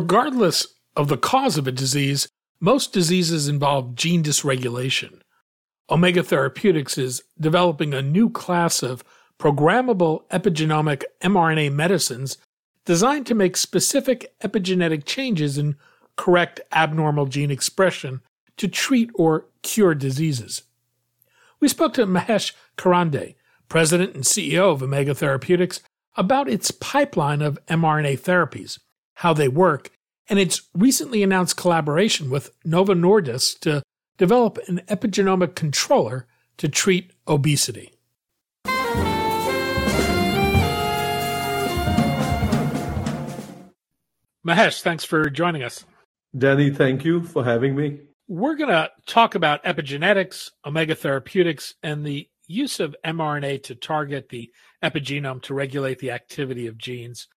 Regardless of the cause of a disease, most diseases involve gene dysregulation. Omega Therapeutics is developing a new class of programmable epigenomic mRNA medicines designed to make specific epigenetic changes and correct abnormal gene expression to treat or cure diseases. We spoke to Mahesh Karande, president and CEO of Omega Therapeutics, about its pipeline of mRNA therapies, how they work, and its recently announced collaboration with Novo Nordisk to develop an epigenomic controller to treat obesity. Mahesh, thanks for joining us. Danny, thank you for having me. We're going to talk about epigenetics, omega therapeutics, and the use of mRNA to target the epigenome to regulate the activity of genes.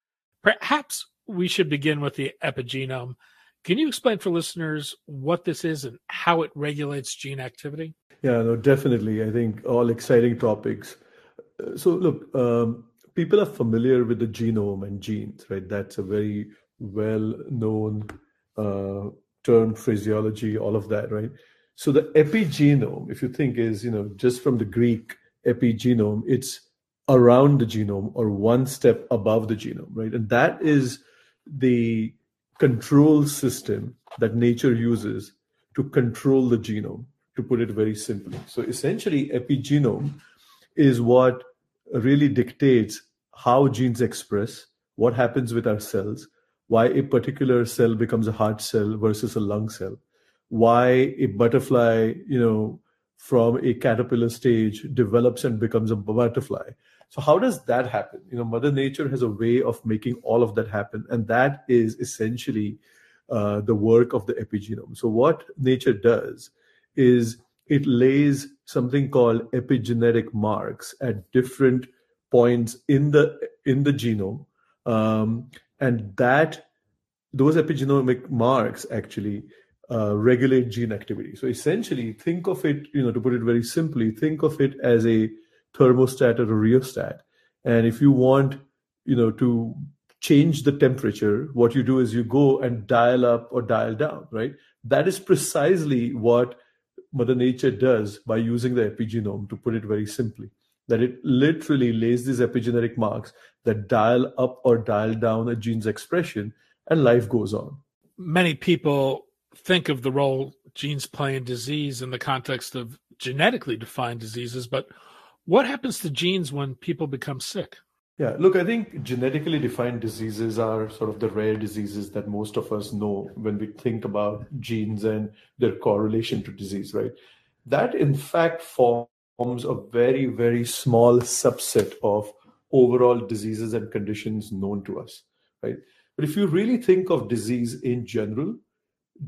Perhaps we should begin with the epigenome. Can you explain for listeners what this is and how it regulates gene activity? Yeah, no, definitely. I think all exciting topics. Uh, so, look, um, people are familiar with the genome and genes, right? That's a very well known uh, term, phraseology, all of that, right? So, the epigenome, if you think, is, you know, just from the Greek epigenome, it's around the genome or one step above the genome, right? And that is the control system that nature uses to control the genome, to put it very simply. So essentially, epigenome is what really dictates how genes express, what happens with our cells, why a particular cell becomes a heart cell versus a lung cell, why a butterfly, you know, from a caterpillar stage develops and becomes a butterfly so how does that happen? You know, Mother Nature has a way of making all of that happen, and that is essentially uh, the work of the epigenome. So what nature does is it lays something called epigenetic marks at different points in the in the genome, um, and that those epigenomic marks actually uh, regulate gene activity. So essentially, think of it, you know, to put it very simply, think of it as a thermostat or a rheostat. And if you want, you know, to change the temperature, what you do is you go and dial up or dial down, right? That is precisely what Mother Nature does by using the epigenome, to put it very simply. That it literally lays these epigenetic marks that dial up or dial down a gene's expression, and life goes on. Many people think of the role genes play in disease in the context of genetically defined diseases, but what happens to genes when people become sick? Yeah, look, I think genetically defined diseases are sort of the rare diseases that most of us know when we think about genes and their correlation to disease, right? That, in fact, forms a very, very small subset of overall diseases and conditions known to us, right? But if you really think of disease in general,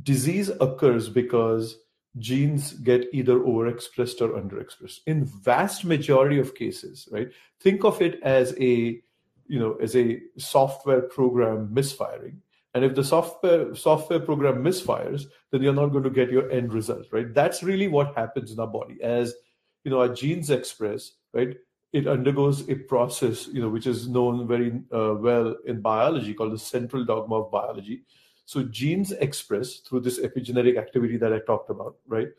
disease occurs because genes get either overexpressed or underexpressed. In vast majority of cases right think of it as a you know as a software program misfiring. And if the software software program misfires then you're not going to get your end result right? That's really what happens in our body. As you know our genes express right it undergoes a process you know which is known very uh, well in biology called the central dogma of biology so genes express through this epigenetic activity that I talked about, right?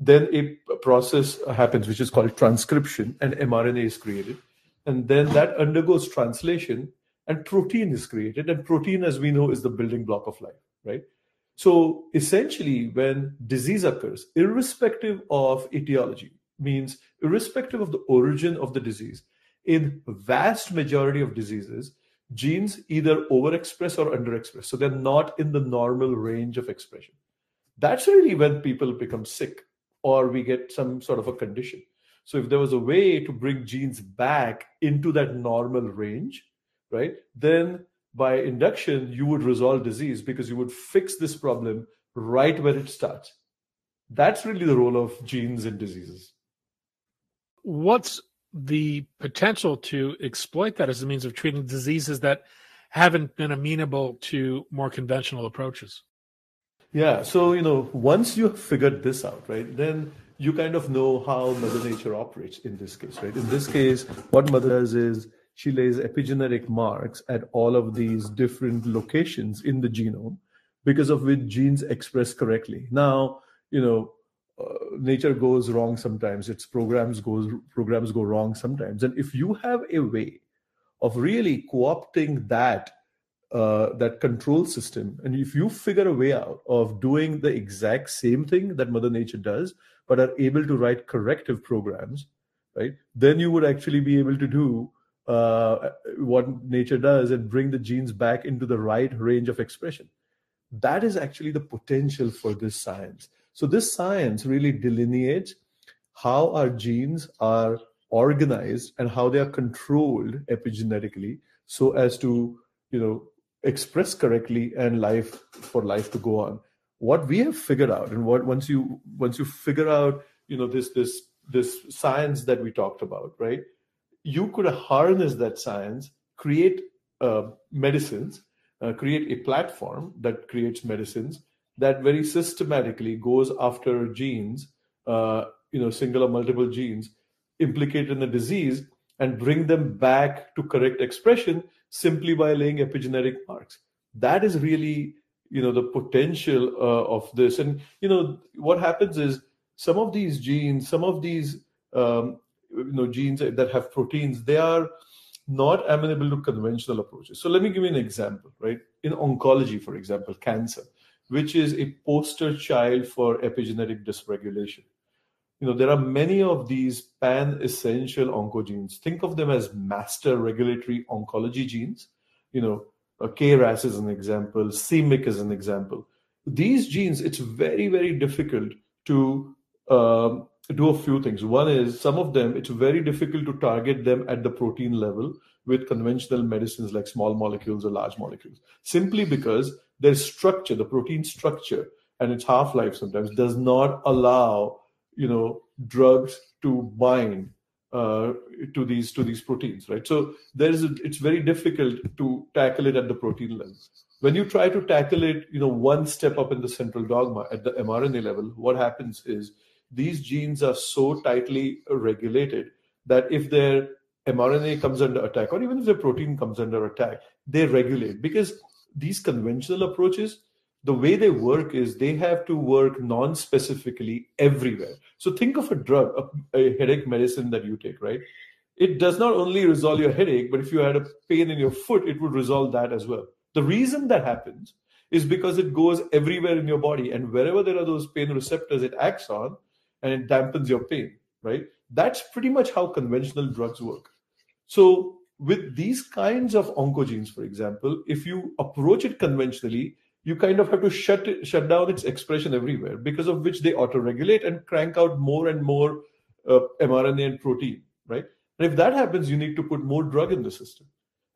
Then a process happens which is called transcription, and mRNA is created. And then that undergoes translation, and protein is created. And protein, as we know, is the building block of life, right? So essentially, when disease occurs, irrespective of etiology, means irrespective of the origin of the disease, in vast majority of diseases, genes either overexpress or underexpress. So they're not in the normal range of expression. That's really when people become sick or we get some sort of a condition. So if there was a way to bring genes back into that normal range, right? Then by induction, you would resolve disease because you would fix this problem right where it starts. That's really the role of genes in diseases. What's the potential to exploit that as a means of treating diseases that haven't been amenable to more conventional approaches? Yeah. So, you know, once you have figured this out, right, then you kind of know how Mother Nature operates in this case, right? In this case, what Mother does is she lays epigenetic marks at all of these different locations in the genome because of which genes express correctly. Now, you know, nature goes wrong sometimes its programs goes programs go wrong sometimes and if you have a way of really co-opting that uh, that control system. And if you figure a way out of doing the exact same thing that Mother Nature does, but are able to write corrective programs, right? Then you would actually be able to do uh, what nature does and bring the genes back into the right range of expression. That is actually the potential for this science. So this science really delineates how our genes are organized and how they are controlled epigenetically so as to you know express correctly and life for life to go on. What we have figured out and what once you once you figure out you know this this this science that we talked about right you could harness that science create uh, medicines uh, create a platform that creates medicines that very systematically goes after genes uh, you know single or multiple genes implicated in the disease and bring them back to correct expression simply by laying epigenetic marks. That is really, you know, the potential uh, of this. And you know, what happens is some of these genes, some of these, um, you know, genes that have proteins, they are not amenable to conventional approaches. So let me give you an example, right? In oncology, for example, cancer, which is a poster child for epigenetic dysregulation you know there are many of these pan essential oncogenes think of them as master regulatory oncology genes you know uh, KRAS is an example, c-Myc is an example. These genes, it's very, very difficult to um, do a few things. One is some of them, it's very difficult to target them at the protein level with conventional medicines like small molecules or large molecules, simply because their structure, the protein structure, and its half life sometimes does not allow you know drugs to bind uh, to these to these proteins right? So there is it's very difficult to tackle it at the protein level. When you try to tackle it you know one step up in the central dogma at the mrna level what happens is these genes are so tightly regulated that if their mrna comes under attack or even if their protein comes under attack they regulate because these conventional approaches the way they work is they have to work non-specifically everywhere. So think of a drug a, a, headache medicine that you take right? It does not only resolve your headache but if you had a pain in your foot it would resolve that as well. The reason that happens is because it goes everywhere in your body and wherever there are those pain receptors it acts on and it dampens your pain right? That's pretty much how conventional drugs work. So with these kinds of oncogenes for example if you approach it conventionally you kind of have to shut it, shut down its expression everywhere because of which they auto-regulate and crank out more and more uh, mRNA and protein, right? And if that happens, you need to put more drug in the system.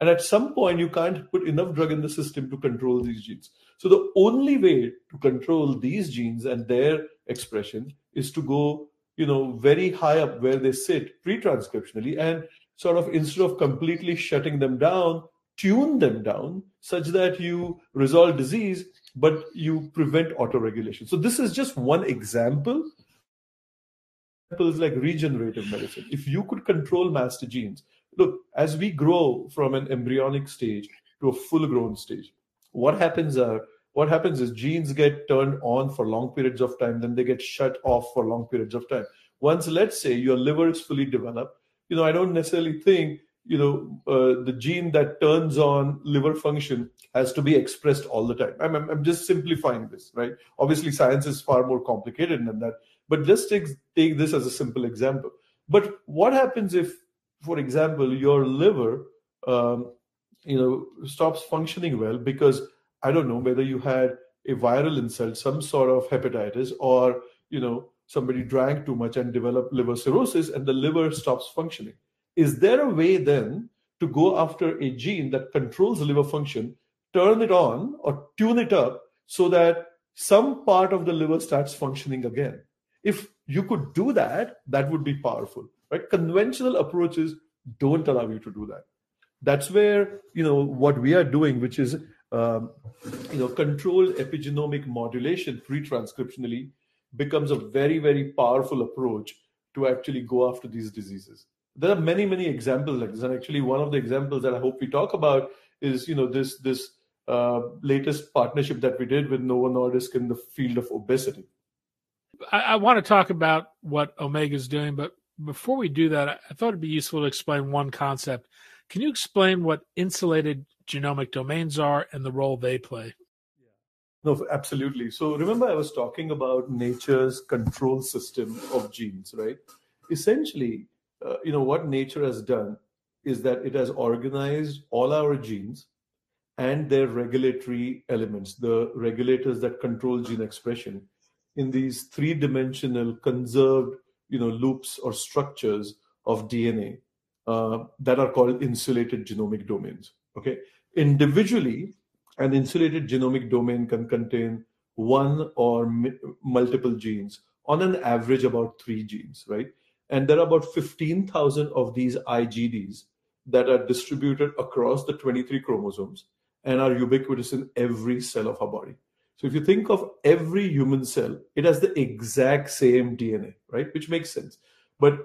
And at some point, you can't put enough drug in the system to control these genes. So the only way to control these genes and their expression is to go, you know, very high up where they sit pre-transcriptionally and sort of instead of completely shutting them down, tune them down such that you resolve disease, but you prevent autoregulation. So this is just one example. Examples like regenerative medicine. If you could control master genes, look, as we grow from an embryonic stage to a full-grown stage, what happens are what happens is genes get turned on for long periods of time, then they get shut off for long periods of time. Once, let's say, your liver is fully developed, you know, I don't necessarily think you know uh, the gene that turns on liver function has to be expressed all the time. I'm, I'm just simplifying this right? Obviously science is far more complicated than that but just take, take this as a simple example. But what happens if for example your liver um, you know stops functioning well because i don't know whether you had a viral insult some sort of hepatitis or you know somebody drank too much and developed liver cirrhosis and the liver stops functioning is there a way then to go after a gene that controls liver function, turn it on or tune it up so that some part of the liver starts functioning again. If you could do that, that would be powerful. Right? Conventional approaches don't allow you to do that. That's where you know what we are doing, which is um, you know controlled epigenomic modulation pre-transcriptionally becomes a very very powerful approach to actually go after these diseases. There are many many examples like this and actually one of the examples that i hope we talk about is you know this this uh, latest partnership that we did with novo nordisk in the field of obesity. I, I want to talk about what omega is doing but before we do that i thought it'd be useful to explain one concept. Can you explain what insulated genomic domains are and the role they play no, absolutely. So remember, I was talking about nature's control system of genes, right? Essentially, uh, you know, what nature has done is that it has organized all our genes and their regulatory elements, the regulators that control gene expression, in these three-dimensional conserved, you know, loops or structures of DNA uh, that are called insulated genomic domains. Okay, individually, an insulated genomic domain can contain one or multiple genes, on an average, about three genes, right? And there are about 15,000 of these IGDs that are distributed across the 23 chromosomes and are ubiquitous in every cell of our body. So if you think of every human cell, it has the exact same DNA, right? Which makes sense. But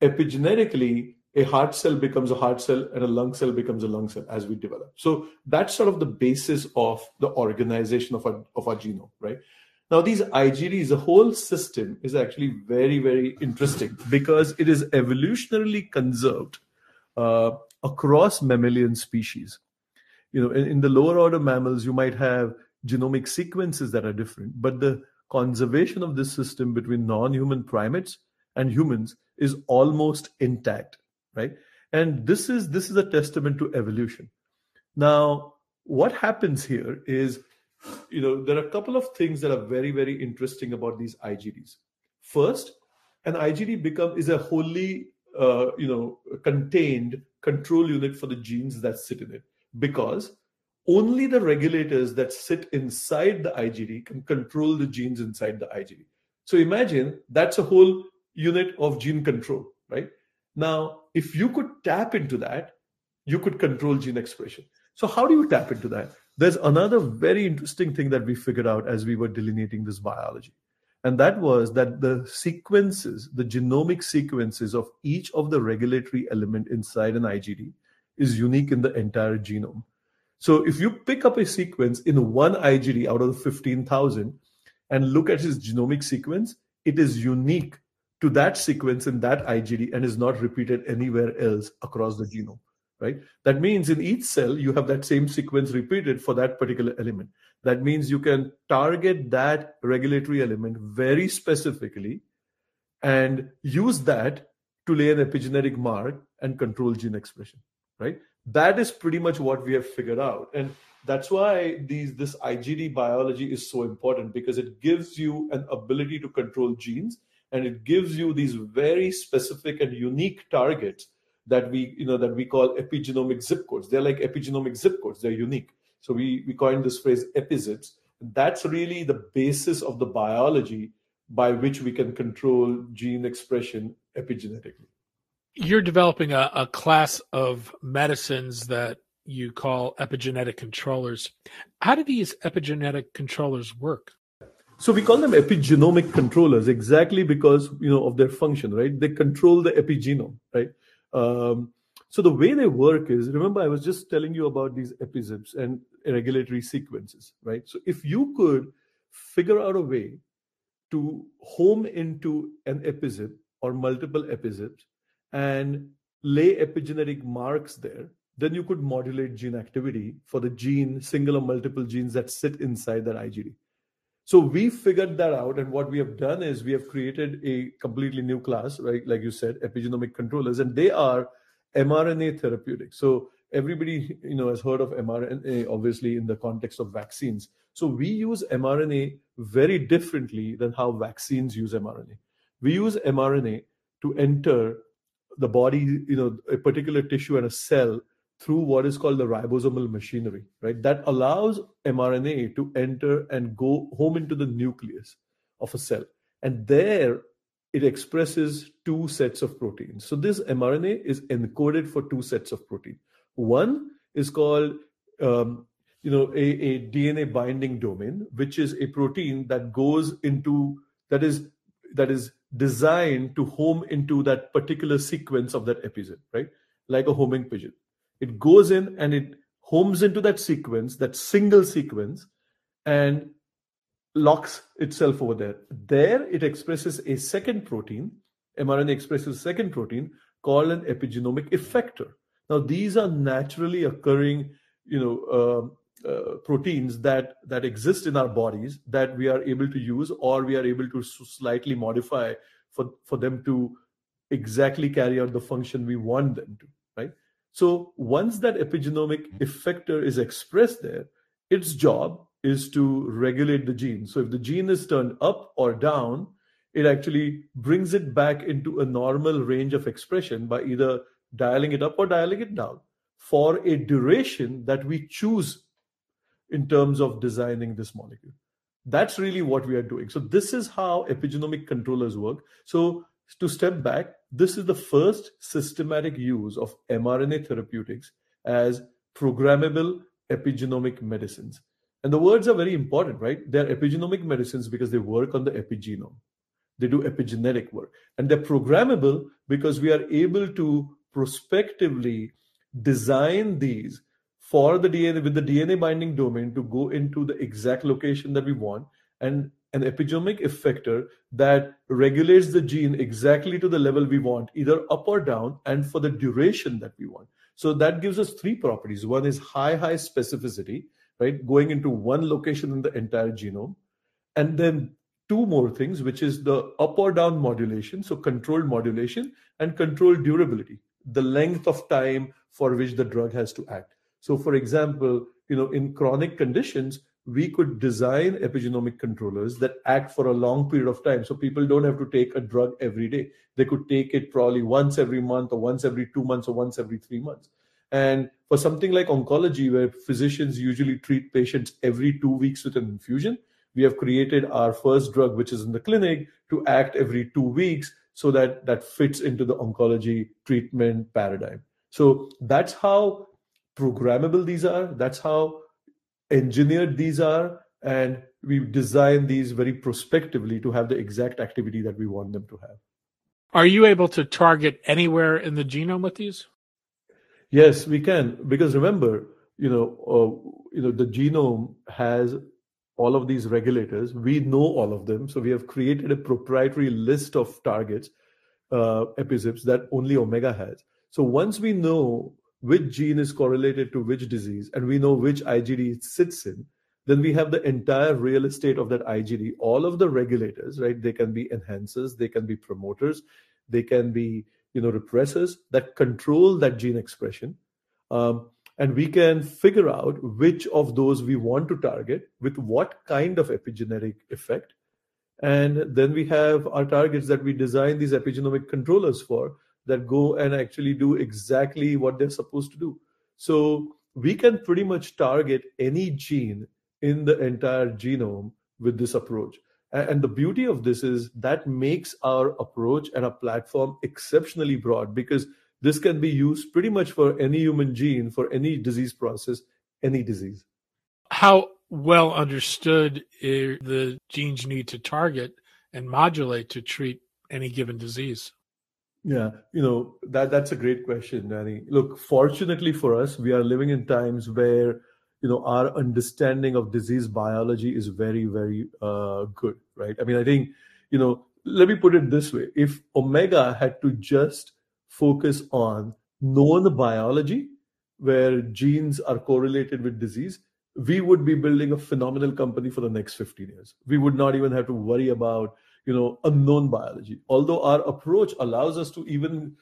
epigenetically, a heart cell becomes a heart cell and a lung cell becomes a lung cell as we develop. So that's sort of the basis of the organization of our, of our genome, right? Now, these IGDs, the whole system is actually very, very interesting because it is evolutionarily conserved uh, across mammalian species. You know, in, in the lower order mammals, you might have genomic sequences that are different, but the conservation of this system between non-human primates and humans is almost intact right? And this is this is a testament to evolution. Now what happens here is you know there are a couple of things that are very very interesting about these igds first an igd become is a wholly uh, you know contained control unit for the genes that sit in it because only the regulators that sit inside the igd can control the genes inside the igd so imagine that's a whole unit of gene control right? Now, if you could tap into that, you could control gene expression. So, how do you tap into that? There's another very interesting thing that we figured out as we were delineating this biology. And that was that the sequences, the genomic sequences of each of the regulatory element inside an IGD is unique in the entire genome. So if you pick up a sequence in one IGD out of the 15,000 and look at its genomic sequence, it is unique to that sequence in that IGD and is not repeated anywhere else across the genome, right? That means in each cell, you have that same sequence repeated for that particular element. That means you can target that regulatory element very specifically and use that to lay an epigenetic mark and control gene expression, right? That is pretty much what we have figured out. And that's why these this IGD biology is so important because it gives you an ability to control genes and it gives you these very specific and unique targets that we you know that we call epigenomic zip codes. They're like epigenomic zip codes. They're unique. So we we coined this phrase epizips. That's really the basis of the biology by which we can control gene expression epigenetically. You're developing a, a class of medicines that you call epigenetic controllers. How do these epigenetic controllers work so we call them epigenomic controllers exactly because you know of their function, right? They control the epigenome, right? Um, so the way they work is, remember, I was just telling you about these epizips and regulatory sequences, right? So if you could figure out a way to home into an epizip or multiple epizips and lay epigenetic marks there, then you could modulate gene activity for the gene, single or multiple genes that sit inside that IGD. So we figured that out, and what we have done is we have created a completely new class, right? Like you said, epigenomic controllers, and they are mRNA therapeutics. So everybody, you know, has heard of mRNA, obviously, in the context of vaccines. So we use mRNA very differently than how vaccines use mRNA. We use mRNA to enter the body, you know, a particular tissue and a cell through what is called the ribosomal machinery, right? That allows mRNA to enter and go home into the nucleus of a cell. And there it expresses two sets of proteins. So this mRNA is encoded for two sets of protein. One is called um, you know a, a DNA binding domain, which is a protein that goes into that is that is designed to home into that particular sequence of that episode, right? Like a homing pigeon. It goes in and it homes into that sequence, that single sequence, and locks itself over there. There it expresses a second protein. mRNA expresses a second protein called an epigenomic effector. Now these are naturally occurring, you know, uh, uh, proteins that that exist in our bodies that we are able to use or we are able to slightly modify for for them to exactly carry out the function we want them to, right? So once that epigenomic effector is expressed there, its job is to regulate the gene. So if the gene is turned up or down, it actually brings it back into a normal range of expression by either dialing it up or dialing it down for a duration that we choose in terms of designing this molecule. That's really what we are doing. So this is how epigenomic controllers work. So to step back, this is the first systematic use of mRNA therapeutics as programmable epigenomic medicines. And the words are very important, right? They're epigenomic medicines because they work on the epigenome. They do epigenetic work. And they're programmable because we are able to prospectively design these for the DNA with the DNA binding domain to go into the exact location that we want and an epigenomic effector that regulates the gene exactly to the level we want, either up or down, and for the duration that we want. So that gives us three properties. One is high, high specificity, right? Going into one location in the entire genome. And then two more things, which is the up or down modulation, so controlled modulation and controlled durability, the length of time for which the drug has to act. So, for example, you know, in chronic conditions, we could design epigenomic controllers that act for a long period of time. So people don't have to take a drug every day. They could take it probably once every month or once every two months or once every three months. And for something like oncology, where physicians usually treat patients every two weeks with an infusion, we have created our first drug, which is in the clinic, to act every two weeks so that that fits into the oncology treatment paradigm. So that's how programmable these are. That's how engineered these are. And we've designed these very prospectively to have the exact activity that we want them to have. Are you able to target anywhere in the genome with these? Yes, we can because remember, you know, uh, you know, the genome has all of these regulators. We know all of them, so we have created a proprietary list of targets, uh, epizips that only Omega has. So once we know which gene is correlated to which disease and we know which IGD it sits in, then we have the entire real estate of that IGD. All of the regulators, right? They can be enhancers, they can be promoters, they can be you know repressors that control that gene expression um, and we can figure out which of those we want to target with what kind of epigenetic effect and then we have our targets that we design these epigenomic controllers for that go and actually do exactly what they're supposed to do so we can pretty much target any gene in the entire genome with this approach and the beauty of this is that makes our approach and our platform exceptionally broad because this can be used pretty much for any human gene, for any disease process, any disease. How well understood the genes you need to target and modulate to treat any given disease? Yeah, you know, that that's a great question, Danny. Look, fortunately for us, we are living in times where you know our understanding of disease biology is very very uh, good right? I mean i think you know let me put it this way. If omega had to just focus on known biology where genes are correlated with disease we would be building a phenomenal company for the next 15 years. We would not even have to worry about you know unknown biology although our approach allows us to even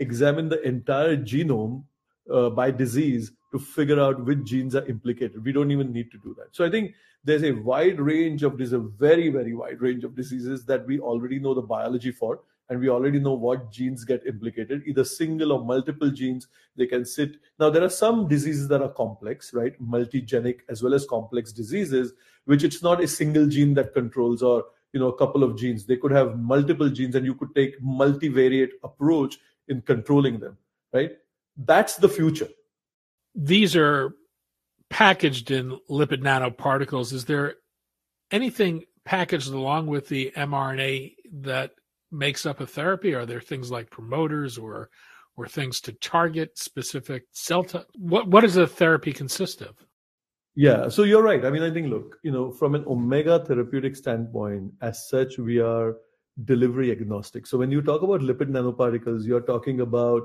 examine the entire genome uh, by disease to figure out which genes are implicated. We don't even need to do that. So I think there's a wide range of there's a very very wide range of diseases that we already know the biology for, and we already know what genes get implicated, either single or multiple genes. They can sit. Now, there are some diseases that are complex, right? Multigenic as well as complex diseases, which it's not a single gene that controls or you know a couple of genes. They could have multiple genes, and you could take multivariate approach in controlling them, right? That's the future. These are packaged in lipid nanoparticles. Is there anything packaged along with the mRNA that makes up a therapy? Are there things like promoters or or things to target specific cell type? What what does a therapy consist of? Yeah, so you're right. I mean, I think look, you know, from an omega therapeutic standpoint, as such, we are delivery agnostic. So when you talk about lipid nanoparticles, you're talking about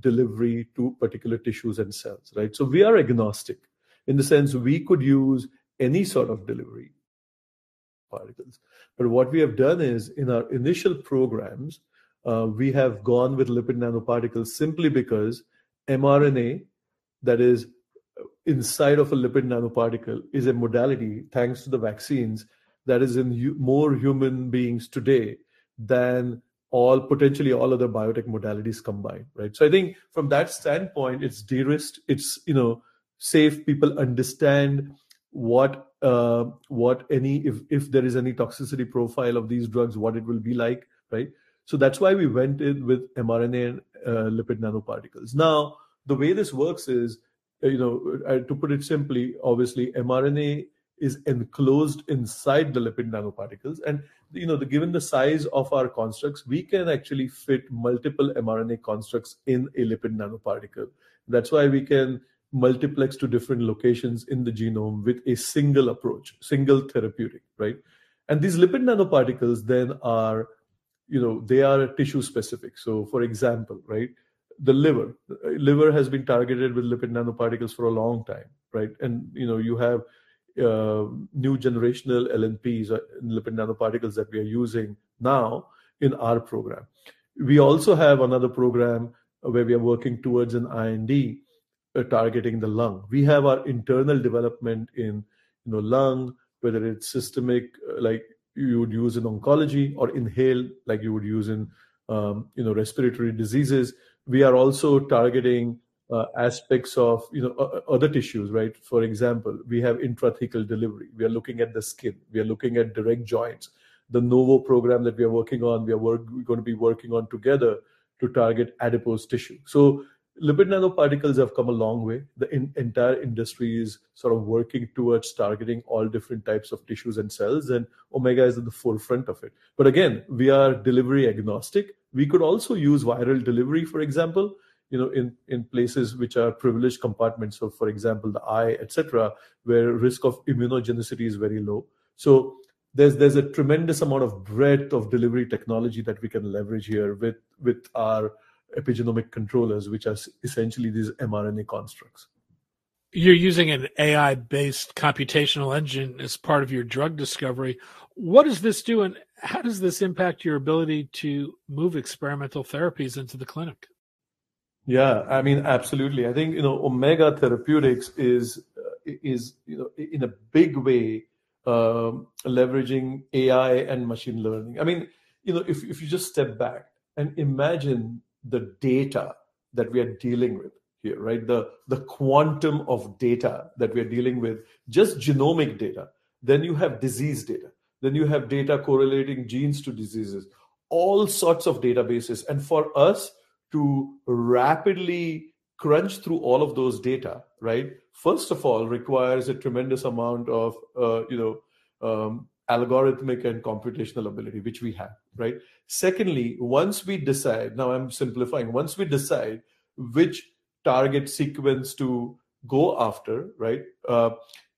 delivery to particular tissues and cells, right? So we are agnostic in the sense we could use any sort of delivery particles. But what we have done is in our initial programs, uh, we have gone with lipid nanoparticles simply because mRNA, that is inside of a lipid nanoparticle, is a modality, thanks to the vaccines, that is in hu- more human beings today than all potentially all other biotech modalities combined, right? So I think from that standpoint, it's de-risked. It's you know safe. People understand what uh, what any if if there is any toxicity profile of these drugs, what it will be like, right? So that's why we went in with mRNA and uh, lipid nanoparticles. Now the way this works is, you know, uh, to put it simply, obviously mRNA is enclosed inside the lipid nanoparticles. And you know the, given the size of our constructs we can actually fit multiple mrna constructs in a lipid nanoparticle. That's why we can multiplex to different locations in the genome with a single approach single therapeutic right? And these lipid nanoparticles then are you know they are tissue specific. So for example right the liver liver has been targeted with lipid nanoparticles for a long time right and you know you have uh, new generational LNPs, uh, lipid nanoparticles that we are using now in our program. We also have another program where we are working towards an IND uh, targeting the lung. We have our internal development in you know lung, whether it's systemic like you would use in oncology or inhale like you would use in um, you know respiratory diseases. We are also targeting uh, aspects of you know other tissues right? For example we have intrathecal delivery. We are looking at the skin. We are looking at direct joints. The novo program that we are working on we are work, going to be working on together to target adipose tissue. So lipid nanoparticles have come a long way. The in, entire industry is sort of working towards targeting all different types of tissues and cells and omega is at the forefront of it. But again we are delivery agnostic. We could also use viral delivery for example you know in in places which are privileged compartments so for example the eye etc where risk of immunogenicity is very low. So there's there's a tremendous amount of breadth of delivery technology that we can leverage here with with our epigenomic controllers which are essentially these mrna constructs you're using an ai based computational engine as part of your drug discovery what does this do and how does this impact your ability to move experimental therapies into the clinic yeah, I mean, absolutely. I think you know, Omega Therapeutics is uh, is you know in a big way um, leveraging AI and machine learning. I mean, you know, if if you just step back and imagine the data that we are dealing with here, right? The the quantum of data that we are dealing with, just genomic data. Then you have disease data. Then you have data correlating genes to diseases. All sorts of databases, and for us to rapidly crunch through all of those data, right? First of all, requires a tremendous amount of uh, you know um, algorithmic and computational ability, which we have, right? Secondly, once we decide, now I'm simplifying, once we decide which target sequence to go after, right? Uh,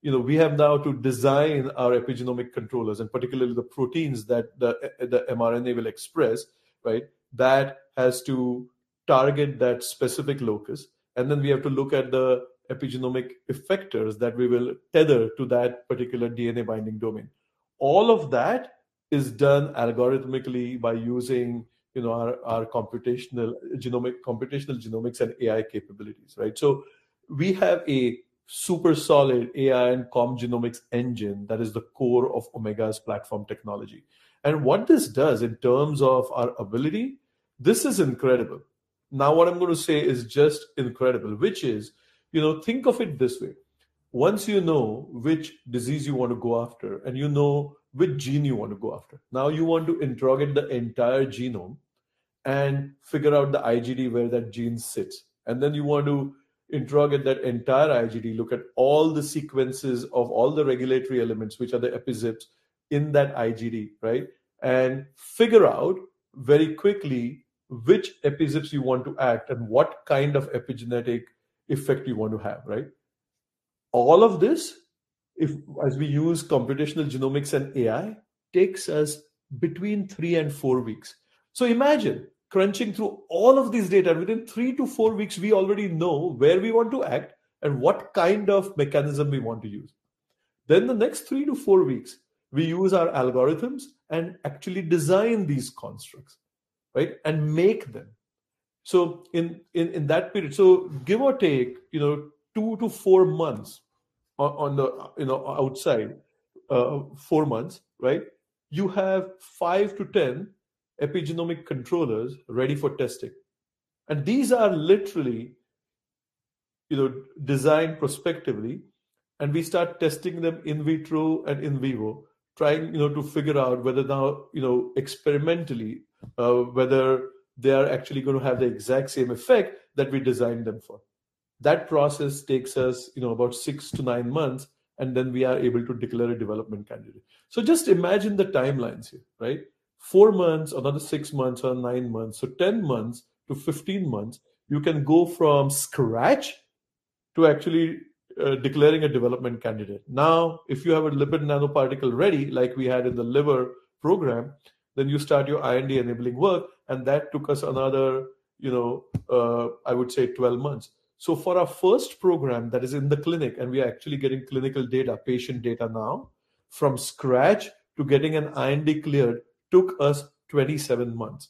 you know, we have now to design our epigenomic controllers, and particularly the proteins that the the mRNA will express, right? That has to target that specific locus. And then we have to look at the epigenomic effectors that we will tether to that particular DNA binding domain. All of that is done algorithmically by using you know our, our computational genomic computational genomics and AI capabilities, right? So we have a super solid AI and com genomics engine that is the core of Omega's platform technology. And what this does in terms of our ability, this is incredible. Now, what I'm going to say is just incredible, which is, you know, think of it this way. Once you know which disease you want to go after and you know which gene you want to go after, now you want to interrogate the entire genome and figure out the IGD where that gene sits. And then you want to interrogate that entire IGD, look at all the sequences of all the regulatory elements, which are the epizips in that IGD, right? And figure out very quickly which epizips you want to act and what kind of epigenetic effect you want to have, right? All of this, if as we use computational genomics and AI, takes us between three and four weeks. So imagine crunching through all of these data within three to four weeks, we already know where we want to act and what kind of mechanism we want to use. Then the next three to four weeks, we use our algorithms and actually design these constructs right and make them so in in, in that period so give or take you know two to four months on, the you know outside uh, four months right? You have five to ten epigenomic controllers ready for testing. And these are literally you know designed prospectively and we start testing them in vitro and in vivo trying you know to figure out whether now you know experimentally uh, whether they are actually going to have the exact same effect that we designed them for that process takes us you know about 6 to 9 months and then we are able to declare a development candidate so just imagine the timelines here right 4 months another 6 months or 9 months so 10 months to 15 months you can go from scratch to actually uh, declaring a development candidate. Now, if you have a lipid nanoparticle ready, like we had in the liver program, then you start your IND enabling work, and that took us another, you know, uh, I would say 12 months. So for our first program that is in the clinic, and we are actually getting clinical data, patient data now, from scratch to getting an IND cleared took us 27 months.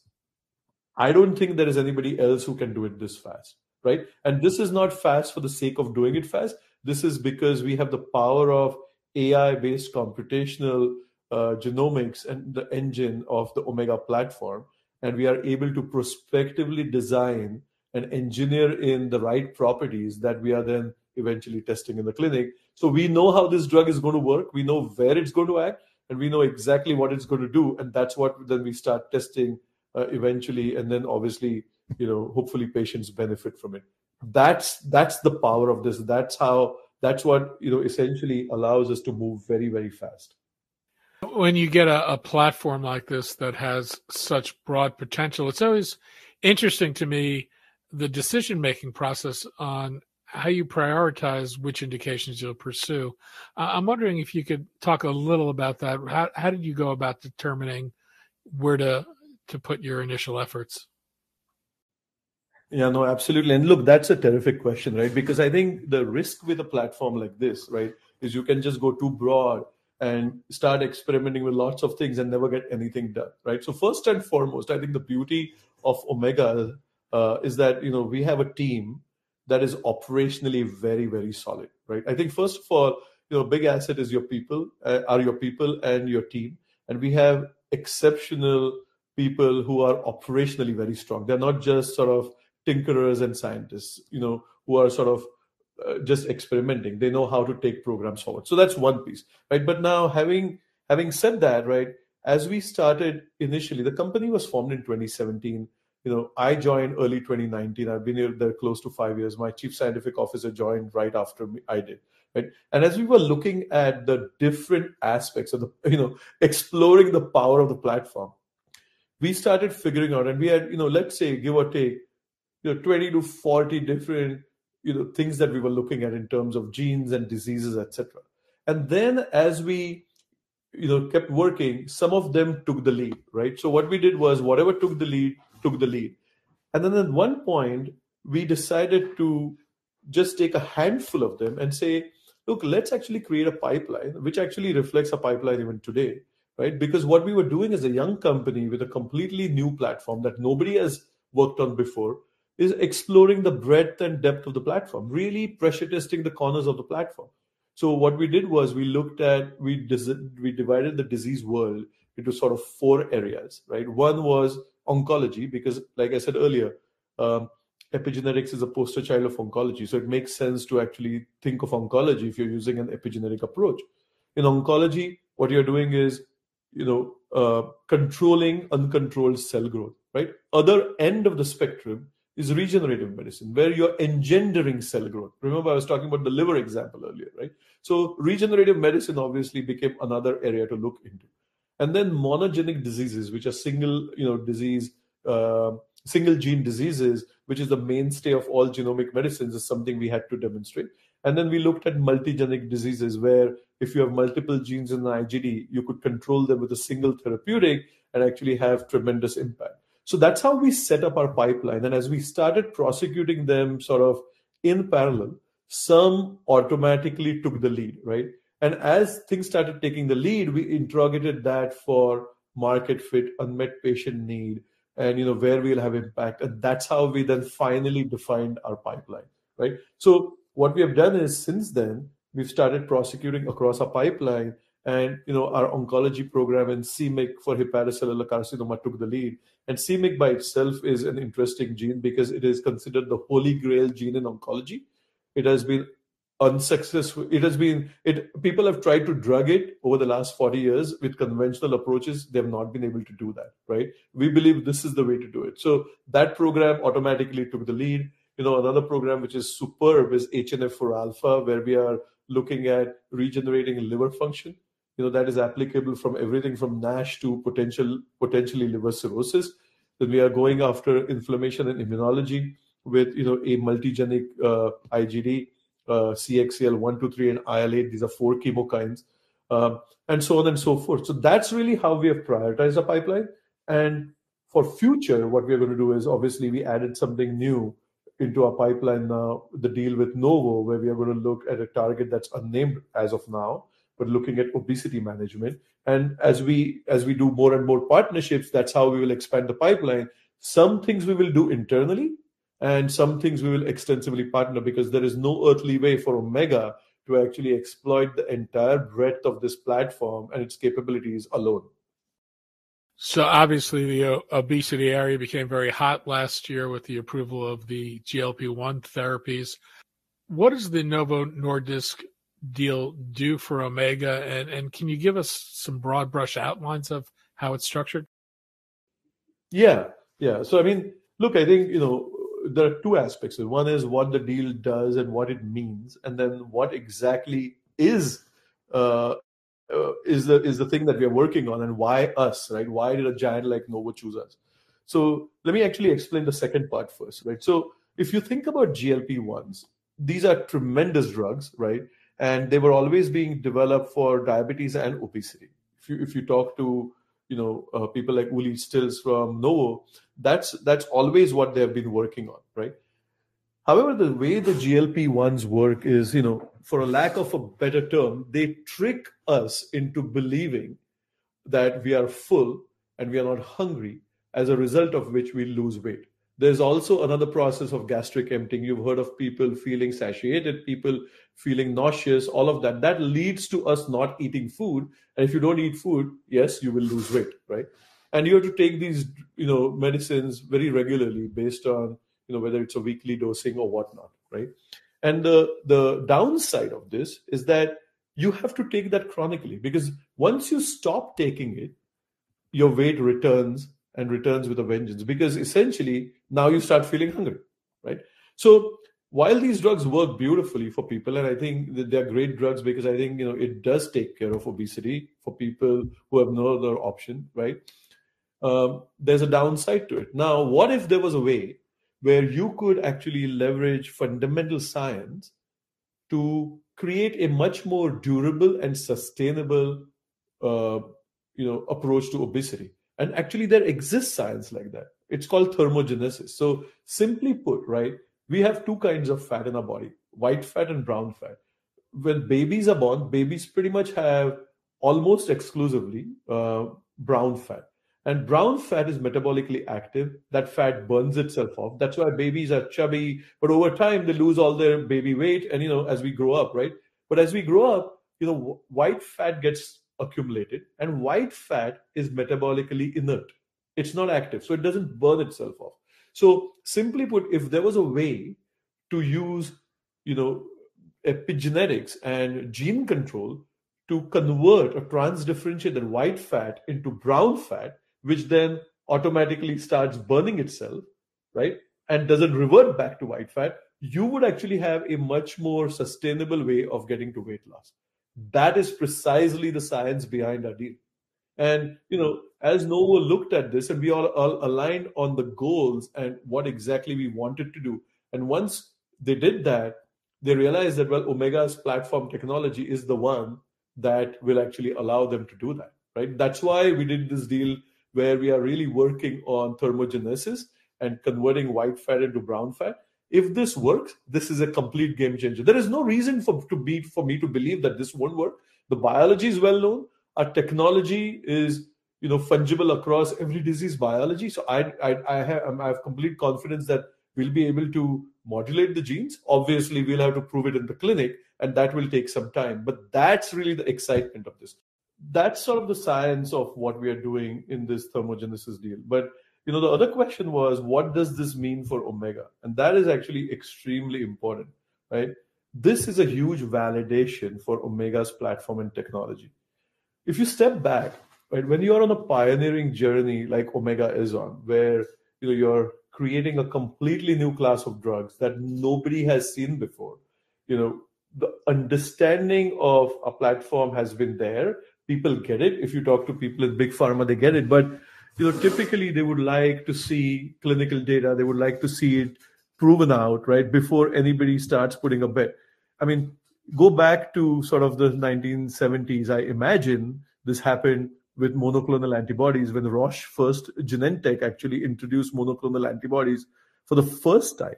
I don't think there is anybody else who can do it this fast, right? And this is not fast for the sake of doing it fast. This is because we have the power of AI based computational uh, genomics and the engine of the Omega platform. And we are able to prospectively design and engineer in the right properties that we are then eventually testing in the clinic. So we know how this drug is going to work, we know where it's going to act, and we know exactly what it's going to do. And that's what then we start testing uh, eventually. And then obviously, you know, hopefully patients benefit from it that's that's the power of this that's how that's what you know essentially allows us to move very very fast when you get a, a, platform like this that has such broad potential it's always interesting to me the decision making process on how you prioritize which indications you'll pursue i'm wondering if you could talk a little about that how, how did you go about determining where to to put your initial efforts yeah, no, absolutely. And look, that's a terrific question, right? Because I think the risk with a platform like this, right, is you can just go too broad and start experimenting with lots of things and never get anything done, right? So first and foremost, I think the beauty of Omega uh, is that you know we have a team that is operationally very very solid, right? I think first of all, you know, big asset is your people, uh, are your people and your team, and we have exceptional people who are operationally very strong. They're not just sort of tinkerers and scientists, you know, who are sort of uh, just experimenting. They know how to take programs forward. So that's one piece, right? But now having having said that, right, as we started initially, the company was formed in 2017. You know, I joined early 2019. I've been here there close to five years. My chief scientific officer joined right after me, I did. Right. And as we were looking at the different aspects of the, you know, exploring the power of the platform, we started figuring out, and we had, you know, let's say give or take you know 20 to 40 different you know things that we were looking at in terms of genes and diseases etc and then as we you know kept working some of them took the lead right so what we did was whatever took the lead took the lead and then at one point we decided to just take a handful of them and say look let's actually create a pipeline which actually reflects a pipeline even today right because what we were doing as a young company with a completely new platform that nobody has worked on before is exploring the breadth and depth of the platform, really pressure testing the corners of the platform. So what we did was we looked at we we divided the disease world into sort of four areas, right? One was oncology, because like I said earlier, um, epigenetics is a poster child of oncology. So it makes sense to actually think of oncology if you're using an epigenetic approach. In oncology, what you're doing is, you know, uh, controlling uncontrolled cell growth, right? Other end of the spectrum is regenerative medicine, where you're engendering cell growth. Remember, I was talking about the liver example earlier, right? So regenerative medicine obviously became another area to look into. And then monogenic diseases, which are single, you know, disease, uh, single gene diseases, which is the mainstay of all genomic medicines, is something we had to demonstrate. And then we looked at multigenic diseases, where if you have multiple genes in the IGD, you could control them with a single therapeutic and actually have tremendous impact. So that's how we set up our pipeline. And as we started prosecuting them sort of in parallel, some automatically took the lead, right? And as things started taking the lead, we interrogated that for market fit, unmet patient need, and you know where we'll have impact. And that's how we then finally defined our pipeline, right? So what we have done is since then, we've started prosecuting across our pipeline and you know our oncology program and c-MYC for hepatocellular carcinoma took the lead and c-MYC by itself is an interesting gene because it is considered the holy grail gene in oncology it has been unsuccessful it has been it people have tried to drug it over the last 40 years with conventional approaches. They have not been able to do that right? We believe this is the way to do it. So that program automatically took the lead. You know another program which is superb is hnf4 alpha where we are looking at regenerating liver function. You know that is applicable from everything from NASH to potential potentially liver cirrhosis. Then we are going after inflammation and immunology with you know a multigenic uh, IGD, uh, CXCL one, two, three, and IL8. These are four chemokines, um, and so on and so forth. So that's really how we have prioritized the pipeline. And for future, what we are going to do is obviously we added something new into our pipeline now. The deal with Novo, where we are going to look at a target that's unnamed as of now but looking at obesity management. And as we as we do more and more partnerships, that's how we will expand the pipeline. Some things we will do internally, and some things we will extensively partner because there is no earthly way for Omega to actually exploit the entire breadth of this platform and its capabilities alone. So obviously, the uh, obesity area became very hot last year with the approval of the GLP-1 therapies. What is the Novo Nordisk deal do for Omega? And, and can you give us some broad brush outlines of how it's structured? Yeah, yeah. So, I mean, look, I think, you know, there are two aspects. One is what the deal does and what it means, and then what exactly is uh, uh, is the is the thing that we are working on, and why us, right? Why did a giant like Novo choose us? So let me actually explain the second part first, right? So if you think about GLP ones, these are tremendous drugs, right? and they were always being developed for diabetes and obesity. If you if you talk to you know uh, people like Uli Stilz from Novo, that's that's always what they have been working on, right? However, the way the GLP ones work is, you know, for a lack of a better term, they trick us into believing that we are full and we are not hungry, as a result of which we lose weight. There's also another process of gastric emptying. You've heard of people feeling satiated, people feeling nauseous, all of that. That leads to us not eating food. And if you don't eat food, yes, you will lose weight, right? And you have to take these, you know, medicines very regularly based on, you know, whether it's a weekly dosing or whatnot, right? And the the downside of this is that you have to take that chronically because once you stop taking it, your weight returns and returns with a vengeance because essentially now you start feeling hungry, right? So while these drugs work beautifully for people, and I think that they're great drugs because I think you know it does take care of obesity for people who have no other option, right? Um, there's a downside to it. Now, what if there was a way where you could actually leverage fundamental science to create a much more durable and sustainable, uh, you know, approach to obesity? And actually, there exists science like that. It's called thermogenesis. So, simply put, right, we have two kinds of fat in our body white fat and brown fat. When babies are born, babies pretty much have almost exclusively uh, brown fat. And brown fat is metabolically active. That fat burns itself off. That's why babies are chubby, but over time they lose all their baby weight. And, you know, as we grow up, right? But as we grow up, you know, white fat gets accumulated, and white fat is metabolically inert. It's not active, so it doesn't burn itself off. So simply put, if there was a way to use, you know, epigenetics and gene control to convert or transdifferentiate white fat into brown fat, which then automatically starts burning itself, right? And doesn't revert back to white fat, you would actually have a much more sustainable way of getting to weight loss. That is precisely the science behind our deal. And you know, as Novo looked at this, and we all, all aligned on the goals and what exactly we wanted to do. And once they did that, they realized that well, Omega's platform technology is the one that will actually allow them to do that. Right. That's why we did this deal where we are really working on thermogenesis and converting white fat into brown fat. If this works, this is a complete game changer. There is no reason for to be for me to believe that this won't work. The biology is well known. Our technology is you know fungible across every disease biology. So I I, I have um, I have complete confidence that we'll be able to modulate the genes. Obviously, we'll have to prove it in the clinic, and that will take some time. But that's really the excitement of this that's sort of the science of what we are doing in this thermogenesis deal. But you know, the other question was, what does this mean for Omega? And that is actually extremely important, right? This is a huge validation for Omega's platform and technology. If you step back, right, when you are on a pioneering journey like Omega is on, where you know you're creating a completely new class of drugs that nobody has seen before, you know, the understanding of a platform has been there people get it. If you talk to people in big pharma, they get it. But you know, typically they would like to see clinical data. They would like to see it proven out, right, before anybody starts putting a bet. I mean, go back to sort of the 1970s. I imagine this happened with monoclonal antibodies when Roche first Genentech actually introduced monoclonal antibodies for the first time.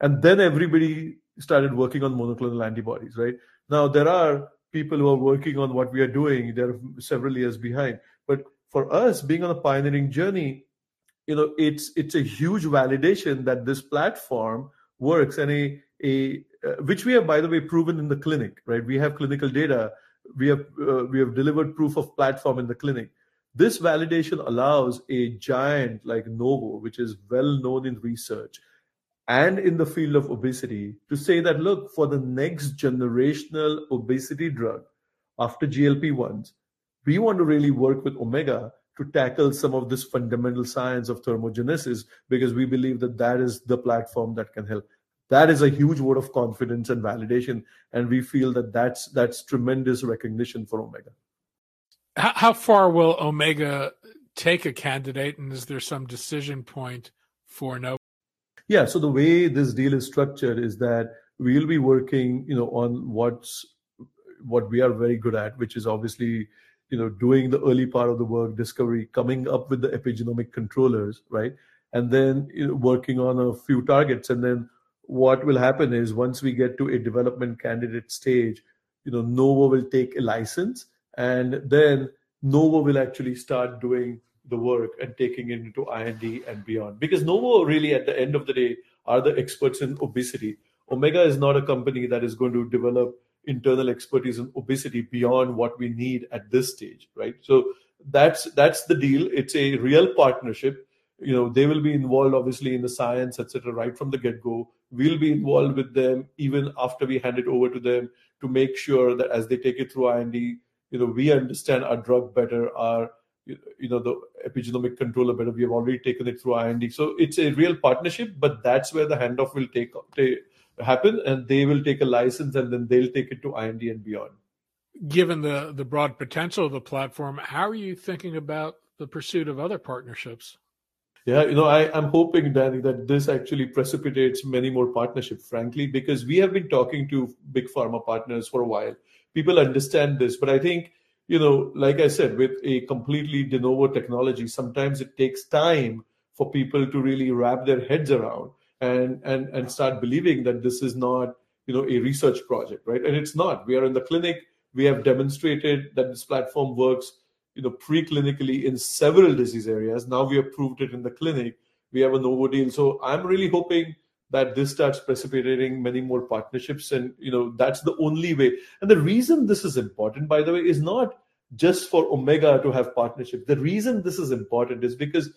And then everybody started working on monoclonal antibodies, right? Now there are people who are working on what we are doing they're several years behind but for us being on a pioneering journey you know it's it's a huge validation that this platform works and a a uh, which we have by the way proven in the clinic right? We have clinical data. We have uh, we have delivered proof of platform in the clinic. This validation allows a giant like novo which is well known in research and in the field of obesity to say that look for the next generational obesity drug after GLP-1s we want to really work with omega to tackle some of this fundamental science of thermogenesis because we believe that that is the platform that can help that is a huge vote of confidence and validation and we feel that that's that's tremendous recognition for omega how far will omega take a candidate and is there some decision point for no yeah. So the way this deal is structured is that we'll be working, you know, on what's what we are very good at, which is obviously, you know, doing the early part of the work, discovery, coming up with the epigenomic controllers, right? And then you know, working on a few targets. And then what will happen is once we get to a development candidate stage, you know, Novo will take a license and then Novo will actually start doing the work and taking it into IND and beyond. Because Novo really, at the end of the day, are the experts in obesity. Omega is not a company that is going to develop internal expertise in obesity beyond what we need at this stage, right? So that's that's the deal. It's a real partnership. You know, they will be involved obviously in the science, etc., right from the get-go. We'll be involved with them even after we hand it over to them to make sure that as they take it through IND, you know, we understand our drug better, our you know the epigenomic controller better we have already taken it through ind so it's a real partnership but that's where the handoff will take, take happen and they will take a license and then they'll take it to ind and beyond. Given the the broad potential of the platform how are you thinking about the pursuit of other partnerships? Yeah you know I, i'm hoping danny that this actually precipitates many more partnerships frankly because we have been talking to big pharma partners for a while. People understand this but i think you know, like I said, with a completely de novo technology, sometimes it takes time for people to really wrap their heads around and and and start believing that this is not you know a research project, right? And it's not. We are in the clinic. We have demonstrated that this platform works, you know, preclinically in several disease areas. Now we have proved it in the clinic. We have a Novo deal. So I'm really hoping that this starts precipitating many more partnerships and you know that's the only way and the reason this is important by the way is not just for Omega to have partnership. The reason this is important is because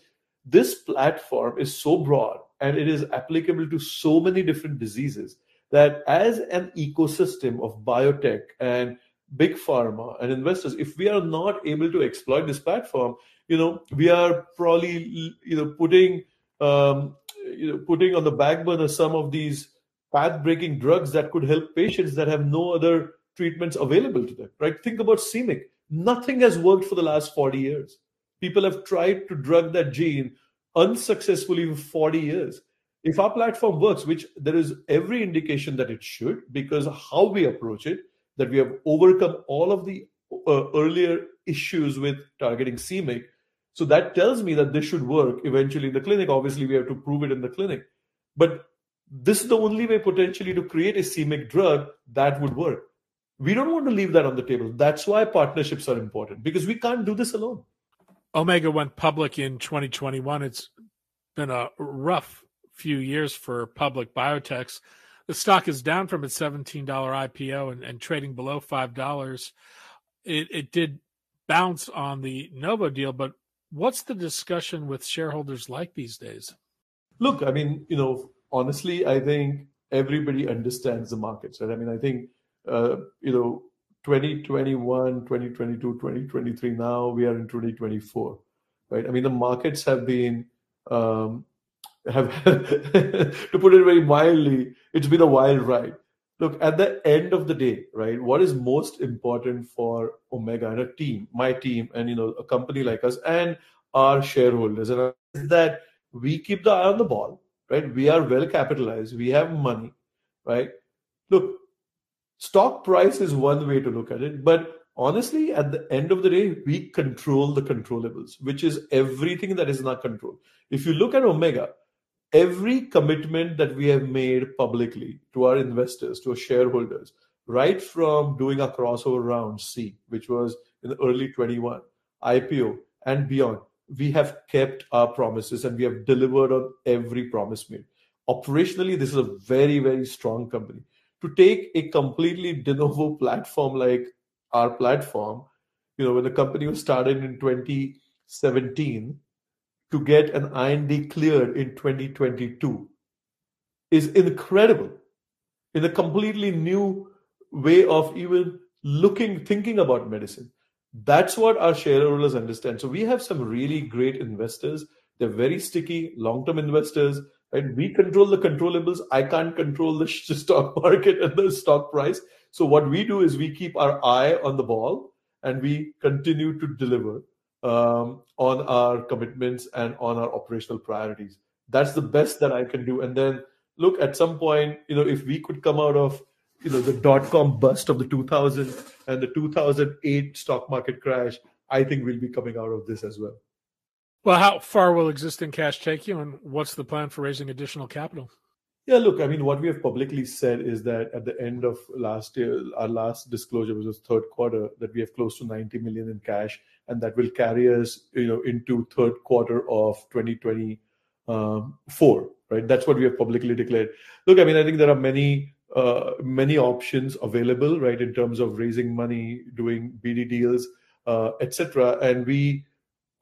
this platform is so broad and it is applicable to so many different diseases that as an ecosystem of biotech and big pharma and investors if we are not able to exploit this platform you know we are probably you know putting um, you know putting on the back burner some of these path breaking drugs that could help patients that have no other treatments available to them right? Think about c-myc nothing has worked for the last 40 years. People have tried to drug that gene unsuccessfully for 40 years if our platform works which there is every indication that it should because how we approach it that we have overcome all of the uh, earlier issues with targeting c-myc so that tells me that this should work eventually in the clinic. Obviously, we have to prove it in the clinic. But this is the only way potentially to create a c-myc drug that would work. We don't want to leave that on the table. That's why partnerships are important because we can't do this alone. Omega went public in 2021. It's been a rough few years for public biotechs. The stock is down from its $17 IPO and, and trading below $5. It, it did bounce on the Novo deal, but What's the discussion with shareholders like these days? Look, I mean, you know, honestly, I think everybody understands the markets, right? I mean, I think, uh, you know, 2021, 2022, 2023, now we are in 2024, right? I mean, the markets have been, um, have, to put it very mildly, it's been a wild ride. Look, at the end of the day, right, what is most important for Omega and a team, my team, and you know, a company like us and our shareholders, and is that we keep the eye on the ball, right? We are well capitalized, we have money, right? Look, stock price is one way to look at it, but honestly, at the end of the day, we control the controllables, which is everything that is in our control. If you look at Omega, every commitment that we have made publicly to our investors, to our shareholders, right from doing a crossover round C, which was in the early 21, IPO and beyond, we have kept our promises and we have delivered on every promise made. Operationally, this is a very, very strong company. To take a completely de novo platform like our platform, you know, when the company was started in 2017, to get an IND cleared in 2022 is incredible in a completely new way of even looking, thinking about medicine. That's what our shareholders understand. So we have some really great investors. They're very sticky, long-term investors. Right? We control the controllables. I can't control the stock market and the stock price. So what we do is we keep our eye on the ball and we continue to deliver um, on our commitments and on our operational priorities. That's the best that I can do. And then look at some point, you know, if we could come out of you know the dot com bust of the 2000 and the 2008 stock market crash, I think we'll be coming out of this as well. Well, how far will existing cash take you, and what's the plan for raising additional capital? Yeah, look, I mean, what we have publicly said is that at the end of last year, our last disclosure was the third quarter, that we have close to 90 million in cash, and that will carry us, you know, into third quarter of 2024. Right? That's what we have publicly declared. Look, I mean, I think there are many uh, many options available, right, in terms of raising money, doing BD deals, uh, etc. And we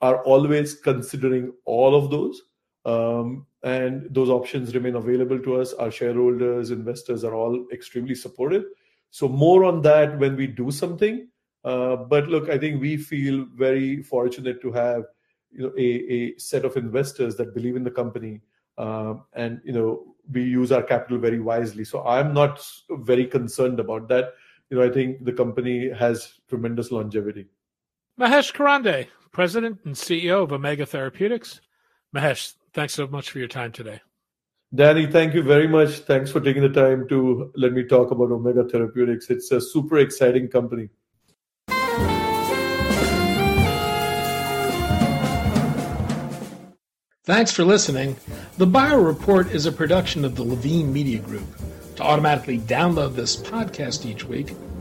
are always considering all of those. Um, and those options remain available to us. Our shareholders, investors are all extremely supportive. So more on that when we do something. Uh, but look, I think we feel very fortunate to have you know a, a set of investors that believe in the company, um, and you know we use our capital very wisely. So I'm not very concerned about that. You know, I think the company has tremendous longevity. Mahesh Karande, President and CEO of Omega Therapeutics. Mahesh, Thanks so much for your time today. Danny, thank you very much. Thanks for taking the time to let me talk about Omega Therapeutics. It's a super exciting company. Thanks for listening. The Bio Report is a production of the Levine Media Group. To automatically download this podcast each week,